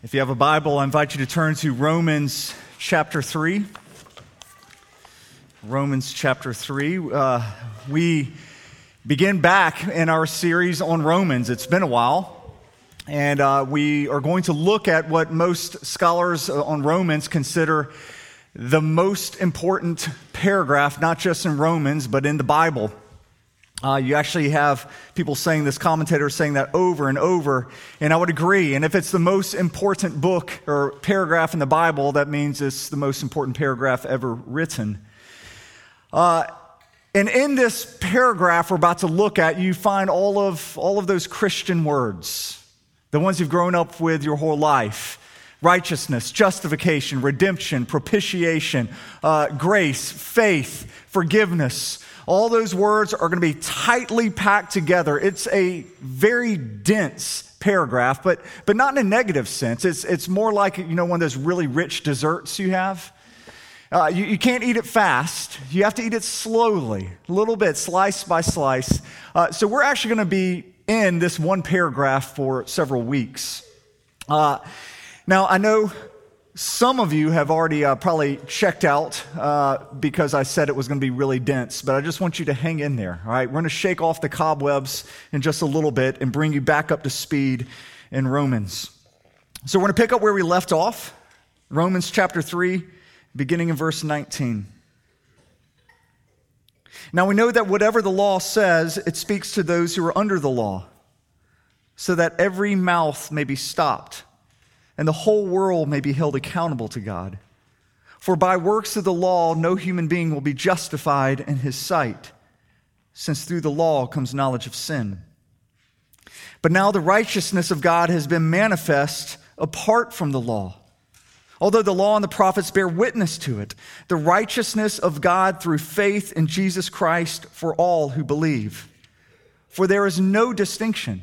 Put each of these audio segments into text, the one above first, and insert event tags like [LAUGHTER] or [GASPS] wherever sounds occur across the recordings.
If you have a Bible, I invite you to turn to Romans chapter 3. Romans chapter 3. Uh, we begin back in our series on Romans. It's been a while. And uh, we are going to look at what most scholars on Romans consider the most important paragraph, not just in Romans, but in the Bible. Uh, you actually have people saying this, commentators saying that over and over, and I would agree. And if it's the most important book or paragraph in the Bible, that means it's the most important paragraph ever written. Uh, and in this paragraph we're about to look at, you find all of, all of those Christian words, the ones you've grown up with your whole life righteousness, justification, redemption, propitiation, uh, grace, faith, forgiveness. All those words are going to be tightly packed together. It's a very dense paragraph, but, but not in a negative sense. It's, it's more like, you know, one of those really rich desserts you have. Uh, you, you, can't eat it fast. You have to eat it slowly, a little bit, slice by slice. Uh, so we're actually going to be in this one paragraph for several weeks. Uh, now, I know some of you have already uh, probably checked out uh, because I said it was going to be really dense, but I just want you to hang in there, all right? We're going to shake off the cobwebs in just a little bit and bring you back up to speed in Romans. So we're going to pick up where we left off Romans chapter 3, beginning in verse 19. Now we know that whatever the law says, it speaks to those who are under the law, so that every mouth may be stopped and the whole world may be held accountable to God. For by works of the law, no human being will be justified in his sight, since through the law comes knowledge of sin. But now the righteousness of God has been manifest apart from the law. Although the law and the prophets bear witness to it, the righteousness of God through faith in Jesus Christ for all who believe. For there is no distinction.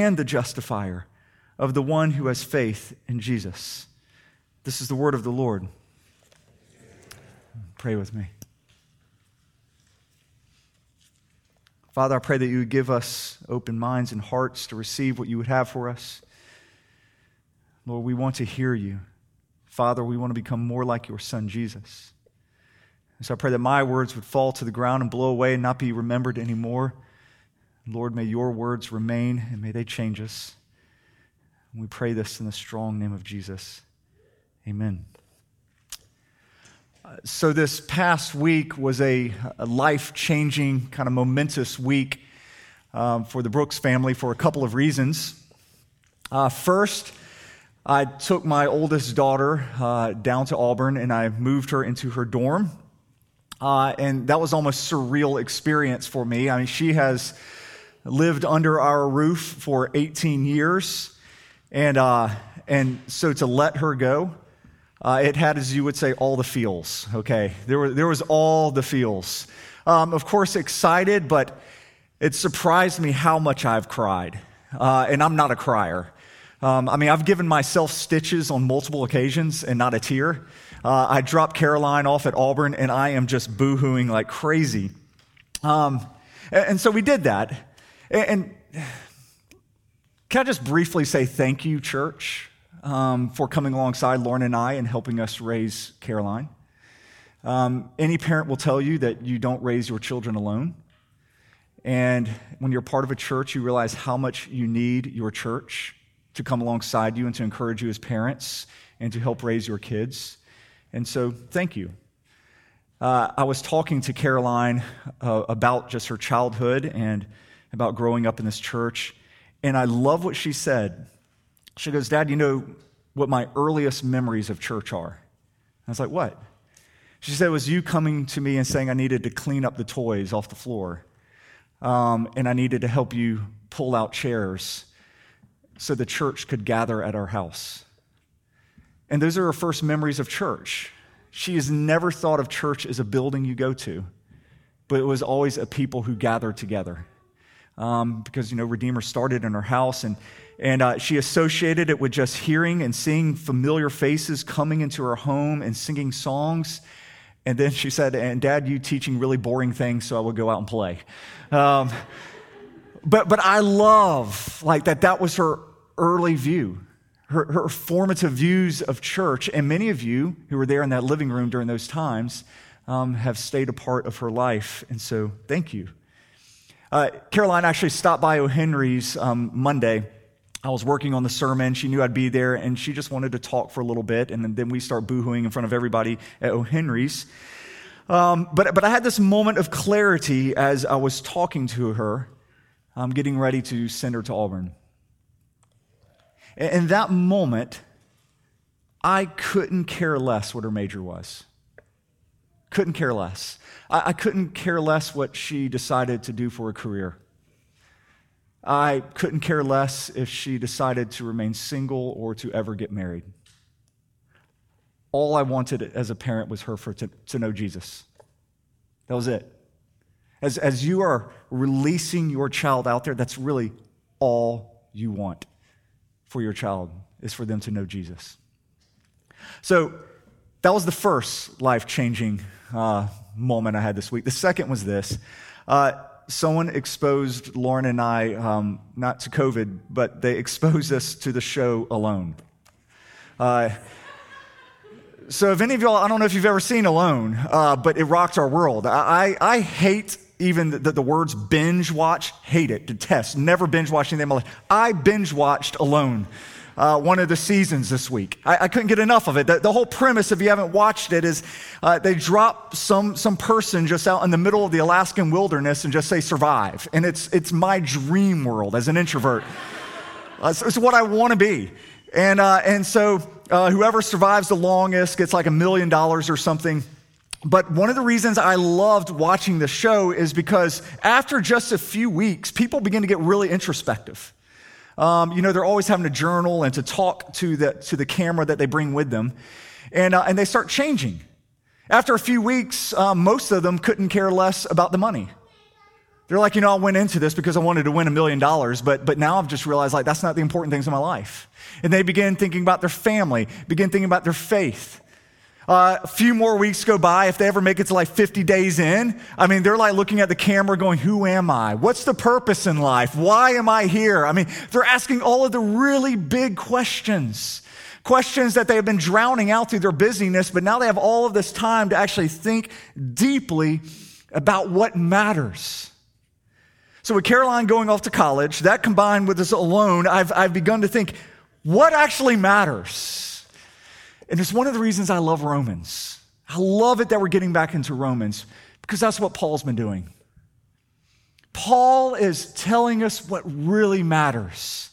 and the justifier of the one who has faith in Jesus. This is the word of the Lord. Pray with me. Father, I pray that you would give us open minds and hearts to receive what you would have for us. Lord, we want to hear you. Father, we want to become more like your son, Jesus. And so I pray that my words would fall to the ground and blow away and not be remembered anymore. Lord, may your words remain and may they change us. We pray this in the strong name of Jesus. Amen. Uh, so, this past week was a, a life changing, kind of momentous week um, for the Brooks family for a couple of reasons. Uh, first, I took my oldest daughter uh, down to Auburn and I moved her into her dorm. Uh, and that was almost surreal experience for me. I mean, she has lived under our roof for 18 years. And, uh, and so to let her go, uh, it had, as you would say, all the feels, okay? There, were, there was all the feels. Um, of course, excited, but it surprised me how much I've cried. Uh, and I'm not a crier. Um, I mean, I've given myself stitches on multiple occasions and not a tear. Uh, I dropped Caroline off at Auburn, and I am just boohooing like crazy. Um, and, and so we did that. And can I just briefly say thank you, church, um, for coming alongside Lauren and I and helping us raise Caroline? Um, any parent will tell you that you don't raise your children alone. And when you're part of a church, you realize how much you need your church to come alongside you and to encourage you as parents and to help raise your kids. And so, thank you. Uh, I was talking to Caroline uh, about just her childhood and about growing up in this church. And I love what she said. She goes, Dad, you know what my earliest memories of church are? I was like, What? She said, It was you coming to me and saying I needed to clean up the toys off the floor. Um, and I needed to help you pull out chairs so the church could gather at our house. And those are her first memories of church. She has never thought of church as a building you go to, but it was always a people who gathered together. Um, because, you know, Redeemer started in her house, and, and uh, she associated it with just hearing and seeing familiar faces coming into her home and singing songs. And then she said, And dad, you teaching really boring things, so I will go out and play. Um, but, but I love like that that was her early view, her, her formative views of church. And many of you who were there in that living room during those times um, have stayed a part of her life. And so thank you. Uh, Caroline actually stopped by O'Henry's um, Monday. I was working on the sermon. She knew I'd be there, and she just wanted to talk for a little bit. And then we start boohooing in front of everybody at O'Henry's. Um, but, but I had this moment of clarity as I was talking to her, um, getting ready to send her to Auburn. In that moment, I couldn't care less what her major was. Couldn't care less. I, I couldn't care less what she decided to do for a career. I couldn't care less if she decided to remain single or to ever get married. All I wanted as a parent was her for, to, to know Jesus. That was it. As, as you are releasing your child out there, that's really all you want for your child, is for them to know Jesus. So that was the first life changing uh, moment I had this week. The second was this. Uh, someone exposed Lauren and I, um, not to COVID, but they exposed us to the show Alone. Uh, so, if any of y'all, I don't know if you've ever seen Alone, uh, but it rocked our world. I, I, I hate even the, the, words binge watch, hate it, detest, never binge watching them. I binge watched Alone. Uh, one of the seasons this week. I, I couldn't get enough of it. The, the, whole premise, if you haven't watched it, is uh, they drop some, some person just out in the middle of the Alaskan wilderness and just say survive. And it's, it's my dream world as an introvert. Uh, it's, it's what I want to be. And, uh, and so uh, whoever survives the longest gets like a million dollars or something. But one of the reasons I loved watching the show is because after just a few weeks, people begin to get really introspective. Um, you know, they're always having to journal and to talk to the, to the camera that they bring with them. And, uh, and they start changing. After a few weeks, um, most of them couldn't care less about the money. They're like, you know, I went into this because I wanted to win a million dollars, but, but now I've just realized like that's not the important things in my life. And they begin thinking about their family, begin thinking about their faith. Uh, a few more weeks go by. If they ever make it to like 50 days in, I mean, they're like looking at the camera going, Who am I? What's the purpose in life? Why am I here? I mean, they're asking all of the really big questions. Questions that they have been drowning out through their busyness, but now they have all of this time to actually think deeply about what matters. So, with Caroline going off to college, that combined with this alone, I've, I've begun to think what actually matters? And it's one of the reasons I love Romans. I love it that we're getting back into Romans because that's what Paul's been doing. Paul is telling us what really matters.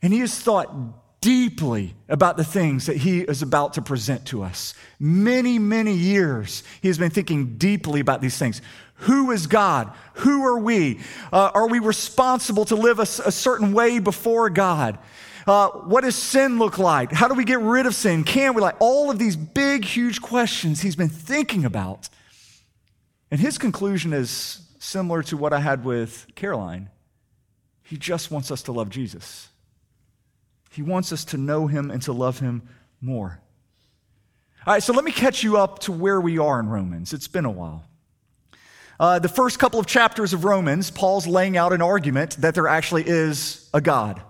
And he has thought deeply about the things that he is about to present to us. Many, many years, he has been thinking deeply about these things. Who is God? Who are we? Uh, are we responsible to live a, a certain way before God? Uh, what does sin look like? How do we get rid of sin? Can we? Like all of these big, huge questions he's been thinking about. And his conclusion is similar to what I had with Caroline. He just wants us to love Jesus. He wants us to know him and to love him more. All right, so let me catch you up to where we are in Romans. It's been a while. Uh, the first couple of chapters of Romans, Paul's laying out an argument that there actually is a God.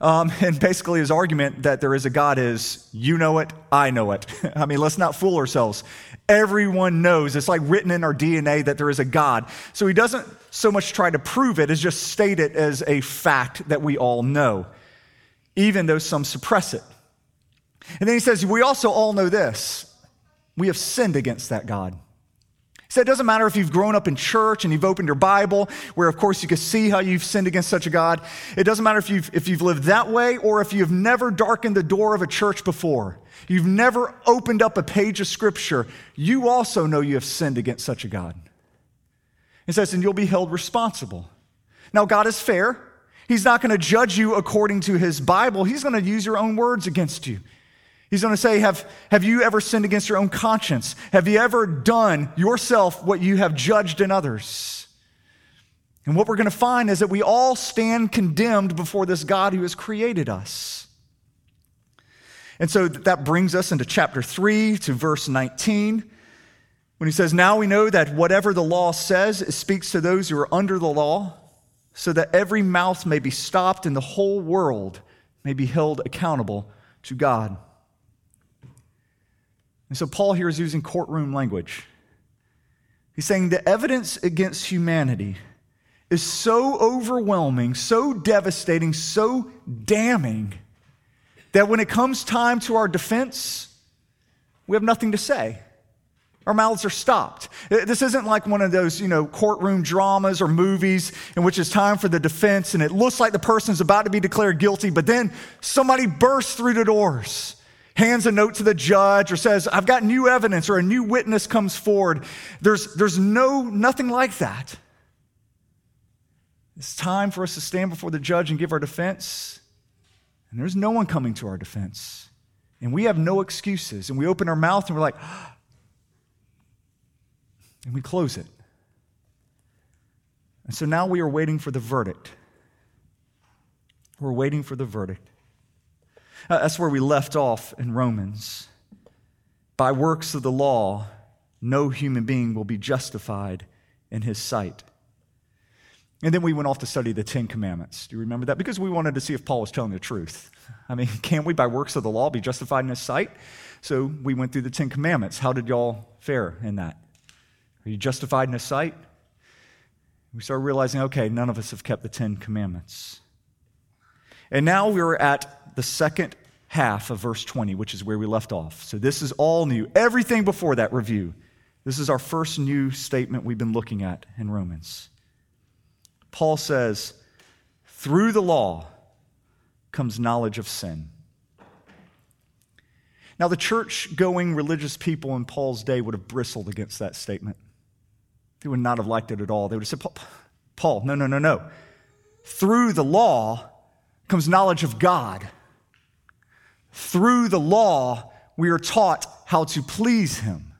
Um, [LAUGHS] and basically, his argument that there is a God is you know it, I know it. [LAUGHS] I mean, let's not fool ourselves. Everyone knows, it's like written in our DNA that there is a God. So he doesn't so much try to prove it as just state it as a fact that we all know, even though some suppress it. And then he says, We also all know this we have sinned against that God. Said, it doesn't matter if you've grown up in church and you've opened your Bible, where of course you can see how you've sinned against such a God. It doesn't matter if you've, if you've lived that way or if you've never darkened the door of a church before. You've never opened up a page of scripture. You also know you have sinned against such a God. It says, and you'll be held responsible. Now, God is fair. He's not going to judge you according to his Bible. He's going to use your own words against you. He's going to say, have, have you ever sinned against your own conscience? Have you ever done yourself what you have judged in others? And what we're going to find is that we all stand condemned before this God who has created us. And so that brings us into chapter 3 to verse 19, when he says, Now we know that whatever the law says, it speaks to those who are under the law, so that every mouth may be stopped and the whole world may be held accountable to God. And so Paul here is using courtroom language. He's saying the evidence against humanity is so overwhelming, so devastating, so damning that when it comes time to our defense, we have nothing to say. Our mouths are stopped. This isn't like one of those, you know, courtroom dramas or movies in which it's time for the defense and it looks like the person's about to be declared guilty, but then somebody bursts through the doors, hands a note to the judge or says, I've got new evidence or a new witness comes forward. There's, there's no, nothing like that. It's time for us to stand before the judge and give our defense. And there's no one coming to our defense. And we have no excuses. And we open our mouth and we're like, [GASPS] and we close it. And so now we are waiting for the verdict. We're waiting for the verdict. Uh, that's where we left off in Romans. By works of the law, no human being will be justified in his sight. And then we went off to study the Ten Commandments. Do you remember that? Because we wanted to see if Paul was telling the truth. I mean, [LAUGHS] can we, by works of the law, be justified in his sight? So we went through the Ten Commandments. How did y'all fare in that? Are you justified in his sight? We started realizing, okay, none of us have kept the Ten Commandments. And now we're at the second half of verse 20, which is where we left off. So this is all new. Everything before that review. This is our first new statement we've been looking at in Romans. Paul says, through the law comes knowledge of sin. Now, the church going religious people in Paul's day would have bristled against that statement. They would not have liked it at all. They would have said, Paul, no, no, no, no. Through the law comes knowledge of God. Through the law, we are taught how to please Him.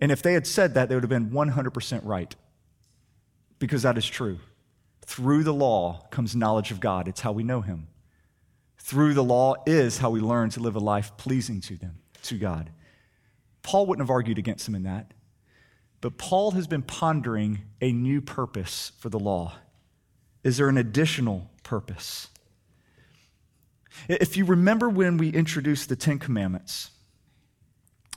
And if they had said that, they would have been 100% right because that is true. Through the law comes knowledge of God. It's how we know Him. Through the law is how we learn to live a life pleasing to them, to God. Paul wouldn't have argued against him in that. But Paul has been pondering a new purpose for the law. Is there an additional purpose? If you remember when we introduced the Ten Commandments,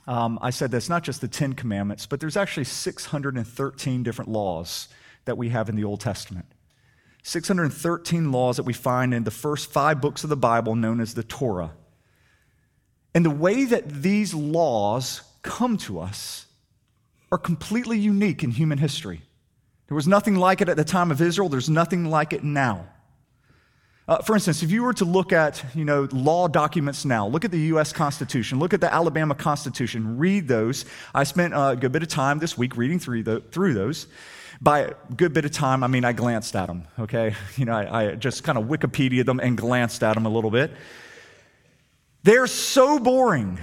um, I said that's not just the Ten Commandments, but there's actually 613 different laws that we have in the Old Testament. 613 laws that we find in the first five books of the Bible known as the Torah. And the way that these laws come to us are completely unique in human history. There was nothing like it at the time of Israel, there's nothing like it now. Uh, for instance, if you were to look at you know, law documents now, look at the U.S. Constitution, look at the Alabama Constitution, read those. I spent a good bit of time this week reading through, the, through those. By a good bit of time, I mean I glanced at them, okay? [LAUGHS] You know, I, I just kind of Wikipedia them and glanced at them a little bit. They're so boring.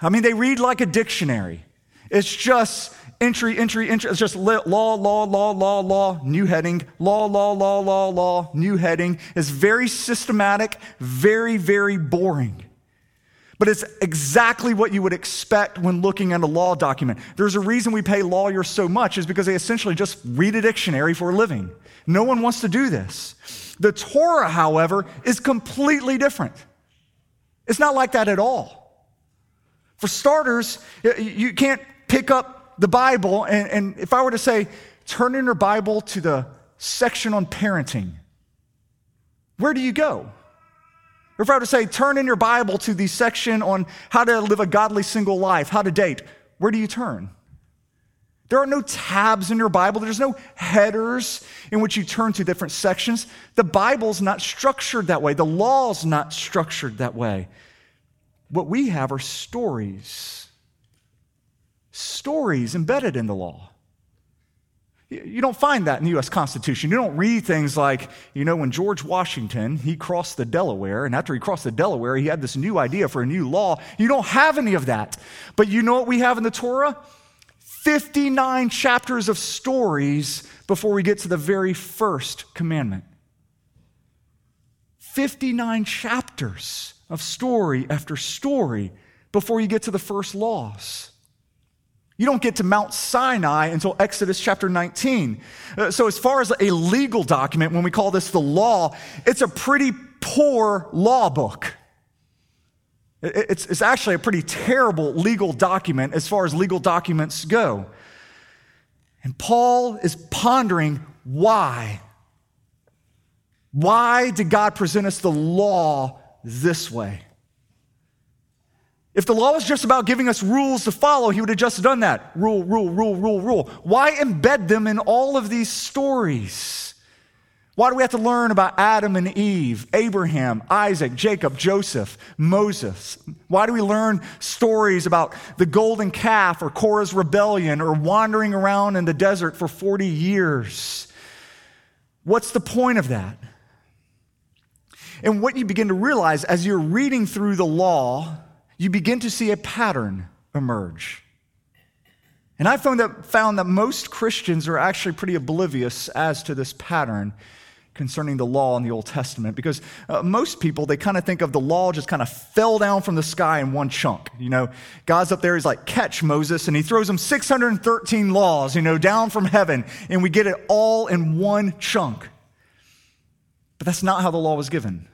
I mean, they read like a dictionary. It's just entry, entry, entry. It's just law, law, law, law, law, new heading, law, law, law, law, law, new heading. It's very systematic, very, very boring. But it's exactly what you would expect when looking at a law document. There's a reason we pay lawyers so much, is because they essentially just read a dictionary for a living. No one wants to do this. The Torah, however, is completely different. It's not like that at all. For starters, you can't pick up the Bible, and, and if I were to say, turn in your Bible to the section on parenting, where do you go? Or if I were to say, turn in your Bible to the section on how to live a godly single life, how to date, where do you turn? There are no tabs in your Bible. There's no headers in which you turn to different sections. The Bible's not structured that way. The law's not structured that way. What we have are stories stories embedded in the law. You don't find that in the US Constitution. You don't read things like, you know, when George Washington, he crossed the Delaware, and after he crossed the Delaware, he had this new idea for a new law. You don't have any of that. But you know what we have in the Torah? 59 chapters of stories before we get to the very first commandment. 59 chapters of story after story before you get to the first laws. You don't get to Mount Sinai until Exodus chapter 19. Uh, so, as far as a legal document, when we call this the law, it's a pretty poor law book. It's, it's actually a pretty terrible legal document as far as legal documents go. And Paul is pondering why. Why did God present us the law this way? If the law was just about giving us rules to follow, he would have just done that. Rule, rule, rule, rule, rule. Why embed them in all of these stories? Why do we have to learn about Adam and Eve, Abraham, Isaac, Jacob, Joseph, Moses? Why do we learn stories about the golden calf or Korah's rebellion or wandering around in the desert for 40 years? What's the point of that? And what you begin to realize as you're reading through the law, you begin to see a pattern emerge. And I found that, found that most Christians are actually pretty oblivious as to this pattern concerning the law in the Old Testament because uh, most people, they kind of think of the law just kind of fell down from the sky in one chunk. You know, God's up there, he's like, catch Moses, and he throws him 613 laws, you know, down from heaven, and we get it all in one chunk. But that's not how the law was given.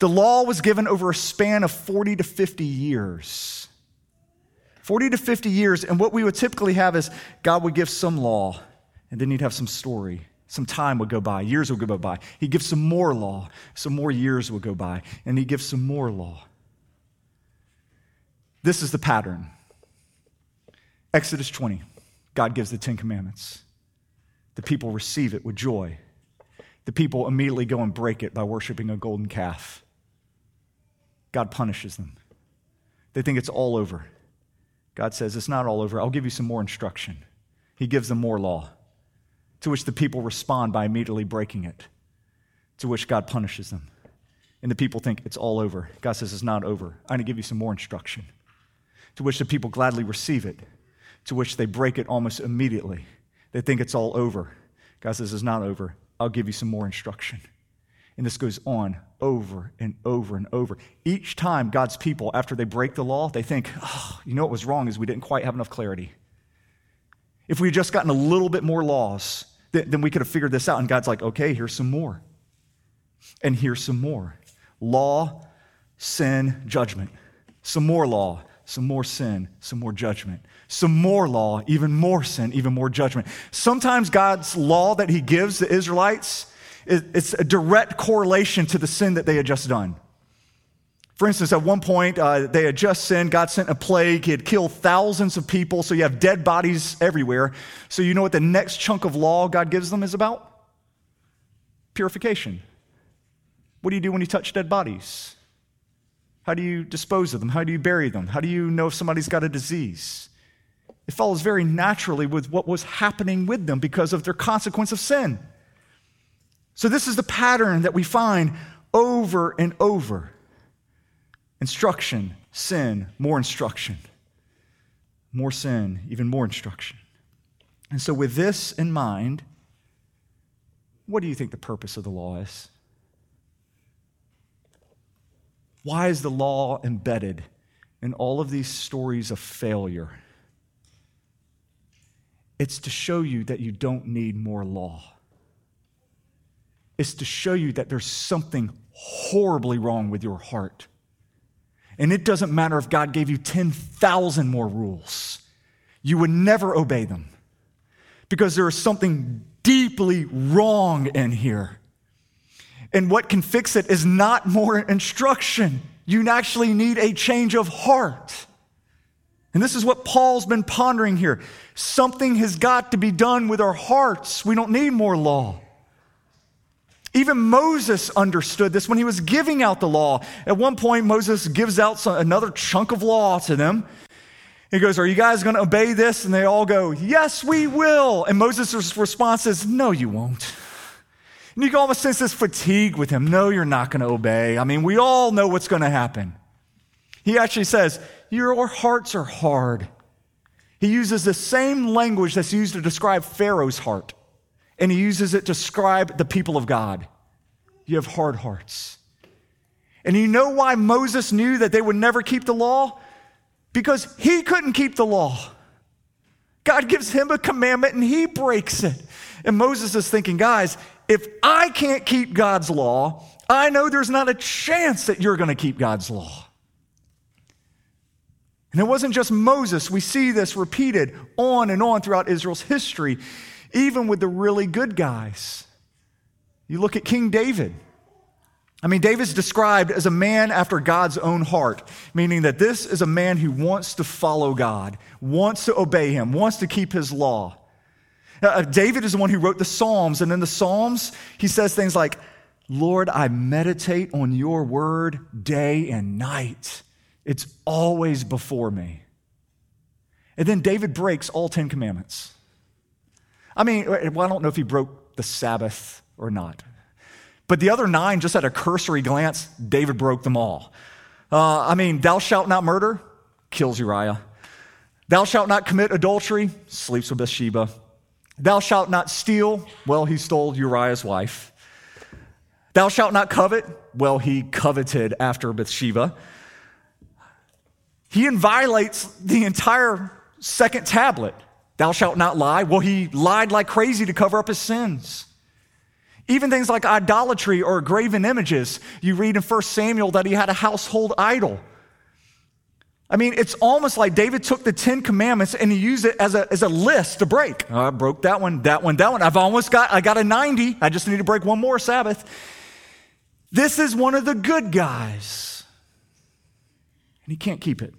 The law was given over a span of 40 to 50 years. 40 to 50 years, and what we would typically have is God would give some law, and then he'd have some story. Some time would go by, years would go by. He'd give some more law, some more years would go by, and he'd give some more law. This is the pattern. Exodus 20, God gives the Ten Commandments. The people receive it with joy. The people immediately go and break it by worshiping a golden calf. God punishes them. They think it's all over. God says, It's not all over. I'll give you some more instruction. He gives them more law, to which the people respond by immediately breaking it, to which God punishes them. And the people think it's all over. God says, It's not over. I'm going to give you some more instruction, to which the people gladly receive it, to which they break it almost immediately. They think it's all over. God says, It's not over. I'll give you some more instruction. And this goes on over and over and over. Each time God's people, after they break the law, they think, oh, you know what was wrong is we didn't quite have enough clarity. If we had just gotten a little bit more laws, then we could have figured this out. And God's like, okay, here's some more. And here's some more law, sin, judgment. Some more law, some more sin, some more judgment. Some more law, even more sin, even more judgment. Sometimes God's law that He gives the Israelites it's a direct correlation to the sin that they had just done. For instance, at one point, uh, they had just sinned. God sent a plague. He had killed thousands of people. So you have dead bodies everywhere. So you know what the next chunk of law God gives them is about? Purification. What do you do when you touch dead bodies? How do you dispose of them? How do you bury them? How do you know if somebody's got a disease? It follows very naturally with what was happening with them because of their consequence of sin. So, this is the pattern that we find over and over instruction, sin, more instruction, more sin, even more instruction. And so, with this in mind, what do you think the purpose of the law is? Why is the law embedded in all of these stories of failure? It's to show you that you don't need more law is to show you that there's something horribly wrong with your heart. And it doesn't matter if God gave you 10,000 more rules, you would never obey them because there is something deeply wrong in here. And what can fix it is not more instruction. You actually need a change of heart. And this is what Paul's been pondering here. Something has got to be done with our hearts. We don't need more law. Even Moses understood this when he was giving out the law. At one point, Moses gives out some, another chunk of law to them. He goes, Are you guys going to obey this? And they all go, Yes, we will. And Moses' response is, No, you won't. And you can almost sense this fatigue with him. No, you're not going to obey. I mean, we all know what's going to happen. He actually says, Your hearts are hard. He uses the same language that's used to describe Pharaoh's heart, and he uses it to describe the people of God. You have hard hearts. And you know why Moses knew that they would never keep the law? Because he couldn't keep the law. God gives him a commandment and he breaks it. And Moses is thinking, guys, if I can't keep God's law, I know there's not a chance that you're going to keep God's law. And it wasn't just Moses. We see this repeated on and on throughout Israel's history, even with the really good guys. You look at King David. I mean, David's described as a man after God's own heart, meaning that this is a man who wants to follow God, wants to obey him, wants to keep his law. Uh, uh David is the one who wrote the Psalms, and in the Psalms, he says things like, Lord, I meditate on your word day and night. It's always before me. And then David breaks all 10 commandments. I mean, well, I don't know if he broke the Sabbath or not. But the other nine, just at a cursory glance, David broke them all. Uh, I mean, thou shalt not murder, kills Uriah. Thou shalt not commit adultery, sleeps with Bathsheba. Thou shalt not steal, well, he stole Uriah's wife. Thou shalt not covet, well, he coveted after Bathsheba. He violates the entire second tablet. Thou shalt not lie. Well, he lied like crazy to cover up his sins. Even things like idolatry or graven images. You read in 1 Samuel that he had a household idol. I mean, it's almost like David took the Ten Commandments and he used it as a, as a list to break. Oh, I broke that one, that one, that one. I've almost got, I got a 90. I just need to break one more Sabbath. This is one of the good guys. And he can't keep it.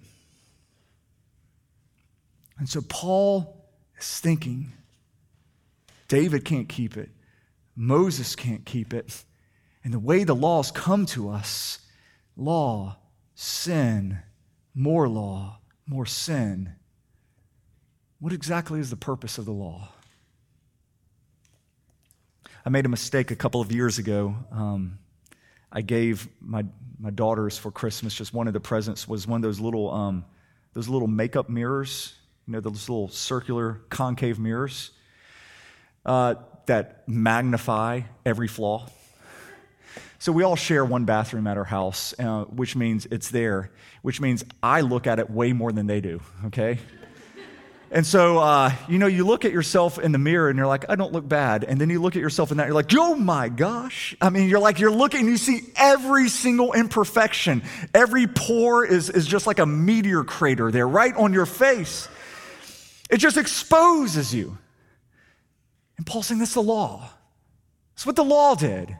And so Paul is thinking David can't keep it, Moses can't keep it. And the way the laws come to us law, sin, more law, more sin. What exactly is the purpose of the law? I made a mistake a couple of years ago. Um, I gave my, my daughters for Christmas, just one of the presents was one of those little, um, those little makeup mirrors you know, those little circular concave mirrors uh, that magnify every flaw. So we all share one bathroom at our house, uh, which means it's there, which means I look at it way more than they do, okay? And so, uh, you know, you look at yourself in the mirror and you're like, I don't look bad. And then you look at yourself in that, you're like, oh my gosh. I mean, you're like, you're looking, you see every single imperfection. Every pore is, is just like a meteor crater there, right on your face. It just exposes you. And Paul's saying that's the law. That's what the law did.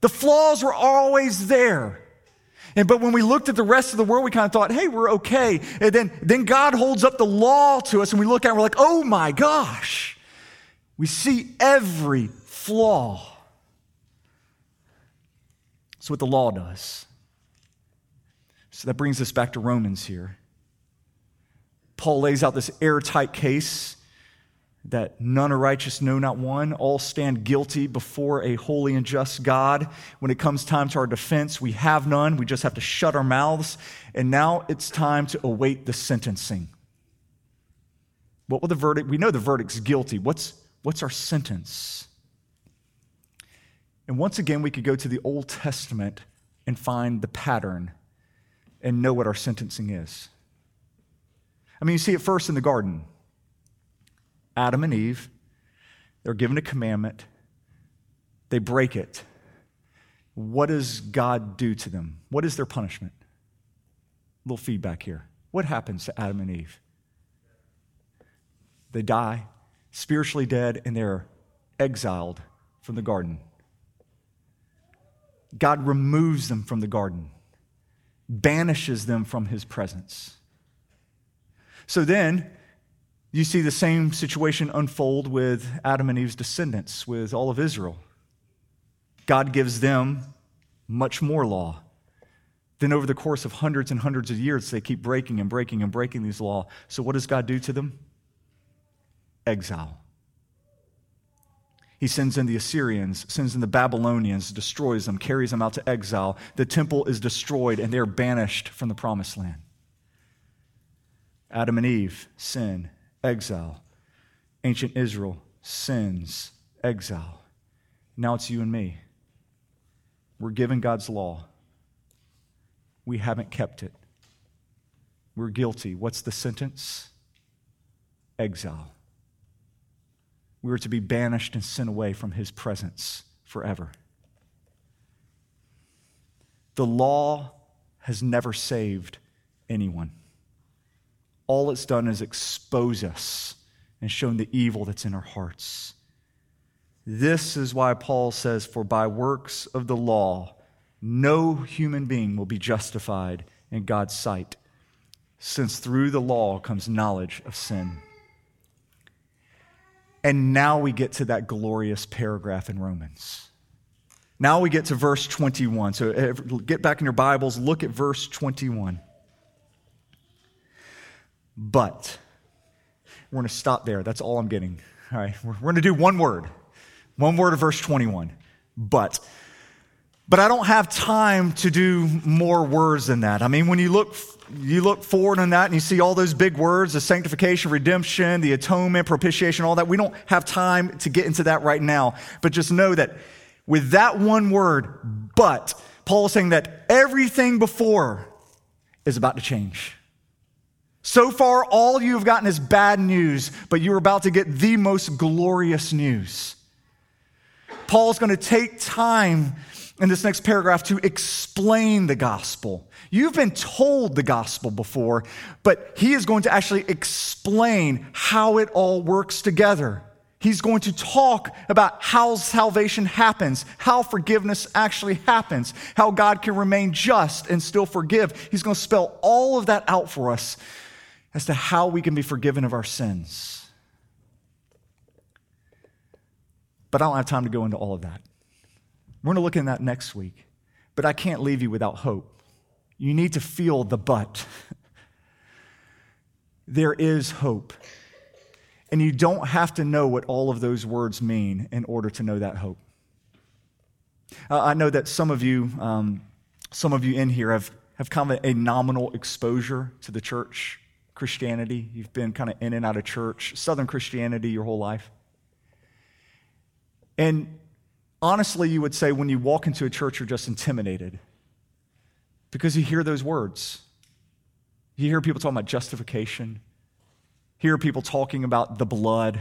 The flaws were always there. And but when we looked at the rest of the world, we kind of thought, hey, we're okay. And then, then God holds up the law to us, and we look at it, and we're like, oh my gosh. We see every flaw. That's what the law does. So that brings us back to Romans here. Paul lays out this airtight case that none are righteous, no, not one. All stand guilty before a holy and just God. When it comes time to our defense, we have none. We just have to shut our mouths. And now it's time to await the sentencing. What will the verdict? We know the verdict's guilty. What's, what's our sentence? And once again, we could go to the Old Testament and find the pattern and know what our sentencing is. I mean, you see it first in the garden. Adam and Eve, they're given a commandment, they break it. What does God do to them? What is their punishment? A little feedback here. What happens to Adam and Eve? They die, spiritually dead, and they're exiled from the garden. God removes them from the garden, banishes them from his presence. So then, you see the same situation unfold with Adam and Eve's descendants, with all of Israel. God gives them much more law. Then, over the course of hundreds and hundreds of years, they keep breaking and breaking and breaking these laws. So, what does God do to them? Exile. He sends in the Assyrians, sends in the Babylonians, destroys them, carries them out to exile. The temple is destroyed, and they're banished from the promised land. Adam and Eve, sin, exile. Ancient Israel, sins, exile. Now it's you and me. We're given God's law. We haven't kept it. We're guilty. What's the sentence? Exile. We are to be banished and sent away from his presence forever. The law has never saved anyone. All it's done is expose us and shown the evil that's in our hearts. This is why Paul says, For by works of the law, no human being will be justified in God's sight, since through the law comes knowledge of sin. And now we get to that glorious paragraph in Romans. Now we get to verse 21. So eh, get back in your Bibles, look at verse 21. But, we're going to stop there. That's all I'm getting. All right, we're, going to do one word. One word of verse 21. But. But I don't have time to do more words than that. I mean, when you look, you look forward on that and you see all those big words the sanctification, redemption, the atonement, propitiation, all that. We don't have time to get into that right now. But just know that with that one word, but, Paul is saying that everything before is about to change. So far, all you have gotten is bad news, but you're about to get the most glorious news. Paul's going to take time in this next paragraph to explain the gospel. You've been told the gospel before, but he is going to actually explain how it all works together. He's going to talk about how salvation happens, how forgiveness actually happens, how God can remain just and still forgive. He's going to spell all of that out for us as to how we can be forgiven of our sins. But I don't have time to go into all of that. We're going to look in that next week. But I can't leave you without hope. You need to feel the but. [LAUGHS] there is hope. And you don't have to know what all of those words mean in order to know that hope. Uh, I know that some of you, um, some of you in here have, have kind of a nominal exposure to the church Christianity. You've been kind of in and out of church, Southern Christianity your whole life. And honestly, you would say when you walk into a church, you're just intimidated because you hear those words. You hear people talking about justification, hear people talking about the blood,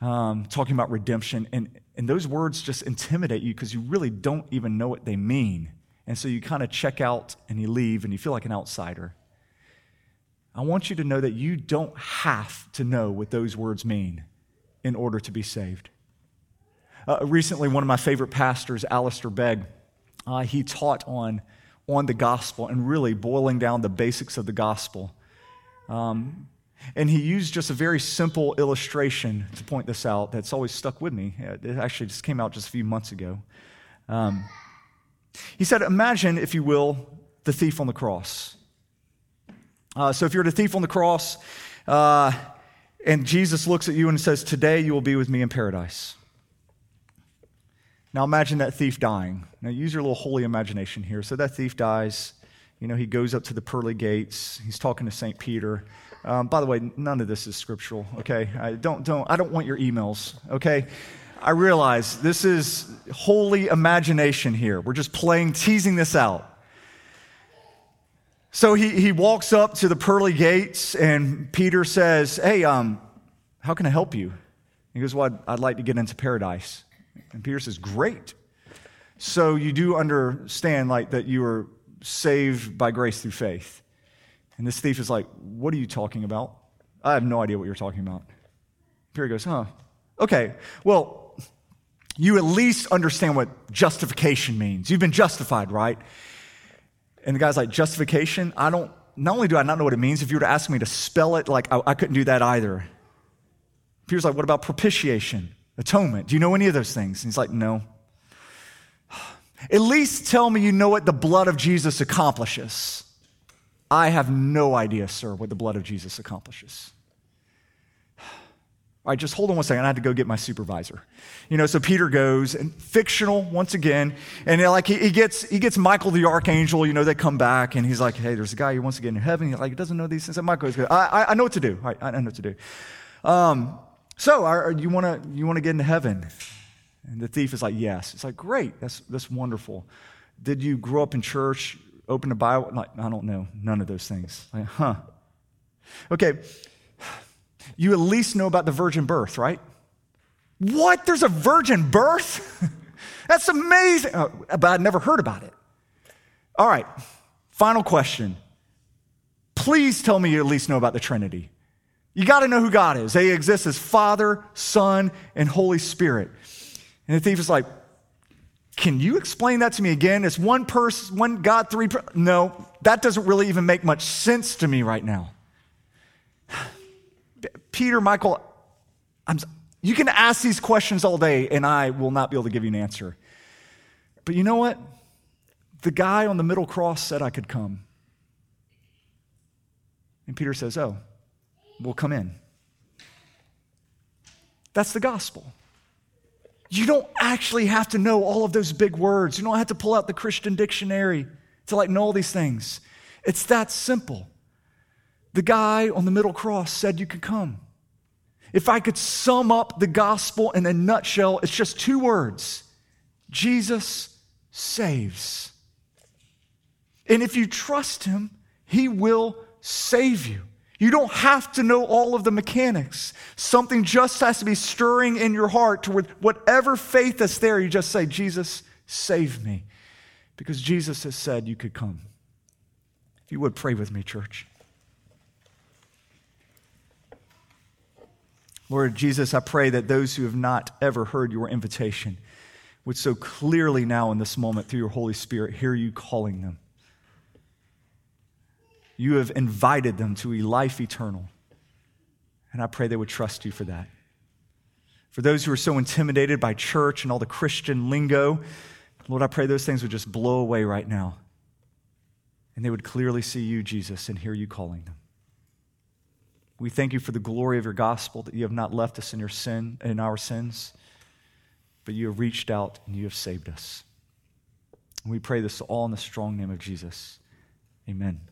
um, talking about redemption, and, and those words just intimidate you because you really don't even know what they mean. And so you kind of check out and you leave and you feel like an outsider. I want you to know that you don't have to know what those words mean in order to be saved. Uh, recently, one of my favorite pastors, Alistair Begg, uh, he taught on, on the gospel and really boiling down the basics of the gospel. Um, and he used just a very simple illustration to point this out that's always stuck with me. It actually just came out just a few months ago. Um, he said, Imagine, if you will, the thief on the cross. Uh, so if you're the thief on the cross, uh, and Jesus looks at you and says, Today you will be with me in paradise. Now imagine that thief dying. Now use your little holy imagination here. So that thief dies. You know, he goes up to the pearly gates. He's talking to St. Peter. Um, by the way, none of this is scriptural, okay? I don't, don't, I don't want your emails, okay? I realize this is holy imagination here. We're just playing, teasing this out. So he, he walks up to the pearly gates, and Peter says, Hey, um, how can I help you? He goes, Well, I'd, I'd like to get into paradise. And Peter says, Great. So you do understand like that you are saved by grace through faith. And this thief is like, What are you talking about? I have no idea what you're talking about. Peter goes, Huh. Okay. Well, you at least understand what justification means. You've been justified, right? And the guy's like, justification? I don't, not only do I not know what it means, if you were to ask me to spell it, like, I, I couldn't do that either. Peter's like, what about propitiation, atonement? Do you know any of those things? And he's like, no. [SIGHS] At least tell me you know what the blood of Jesus accomplishes. I have no idea, sir, what the blood of Jesus accomplishes. All right, just hold on one second. I had to go get my supervisor. You know, so Peter goes and fictional once again, and like he, he, gets he gets Michael the archangel. You know, they come back and he's like, "Hey, there's a guy who wants to get into heaven." He's like, he doesn't know these things. And Michael goes, I, I, know what to do. I, I know what to do." Um, so, are, you want to you want to get into heaven? And the thief is like, "Yes." It's like, "Great, that's that's wonderful." Did you grow up in church? Open the Bible? Like, I don't know. None of those things. Like, huh? Okay you at least know about the virgin birth, right? What? There's a virgin birth? [LAUGHS] That's amazing. Oh, but I'd never heard about it. All right, final question. Please tell me you at least know about the Trinity. You got to know who God is. They exist as Father, Son, and Holy Spirit. And the thief is like, Can you explain that to me again? It's one person, one God, three. Per-. No, that doesn't really even make much sense to me right now. Peter, Michael, I'm, you can ask these questions all day, and I will not be able to give you an answer. But you know what? The guy on the middle cross said I could come. And Peter says, Oh, we'll come in. That's the gospel. You don't actually have to know all of those big words. You don't have to pull out the Christian dictionary to like know all these things. It's that simple. The guy on the middle cross said you could come. If I could sum up the gospel in a nutshell, it's just two words Jesus saves. And if you trust him, he will save you. You don't have to know all of the mechanics. Something just has to be stirring in your heart to whatever faith that's there, you just say, Jesus, save me. Because Jesus has said you could come. If you would pray with me, church. Lord Jesus, I pray that those who have not ever heard your invitation would so clearly now in this moment through your Holy Spirit hear you calling them. You have invited them to a life eternal. And I pray they would trust you for that. For those who are so intimidated by church and all the Christian lingo, Lord, I pray those things would just blow away right now. And they would clearly see you, Jesus, and hear you calling them. We thank you for the glory of your gospel that you have not left us in your sin in our sins, but you have reached out and you have saved us. And we pray this all in the strong name of Jesus. Amen.